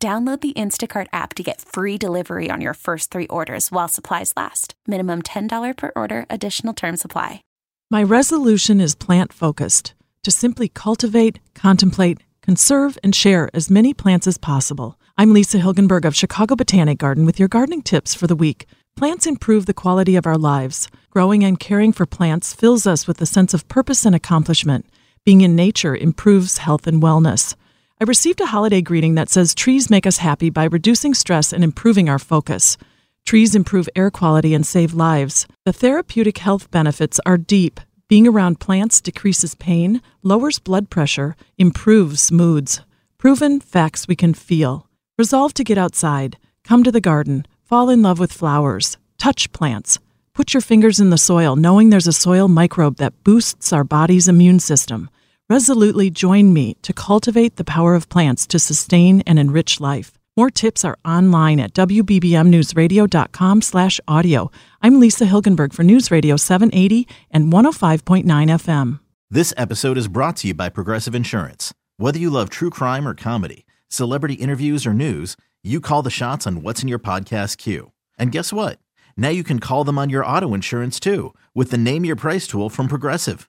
Download the Instacart app to get free delivery on your first three orders while supplies last. Minimum $10 per order, additional term supply. My resolution is plant focused to simply cultivate, contemplate, conserve, and share as many plants as possible. I'm Lisa Hilgenberg of Chicago Botanic Garden with your gardening tips for the week. Plants improve the quality of our lives. Growing and caring for plants fills us with a sense of purpose and accomplishment. Being in nature improves health and wellness. I received a holiday greeting that says trees make us happy by reducing stress and improving our focus. Trees improve air quality and save lives. The therapeutic health benefits are deep. Being around plants decreases pain, lowers blood pressure, improves moods. Proven facts we can feel. Resolve to get outside, come to the garden, fall in love with flowers, touch plants. Put your fingers in the soil knowing there's a soil microbe that boosts our body's immune system resolutely join me to cultivate the power of plants to sustain and enrich life. More tips are online at wbbmnewsradio.com/audio. I'm Lisa Hilgenberg for News Radio 780 and 105.9 FM. This episode is brought to you by Progressive Insurance. Whether you love true crime or comedy, celebrity interviews or news, you call the shots on what's in your podcast queue. And guess what? Now you can call them on your auto insurance too with the Name Your Price tool from Progressive.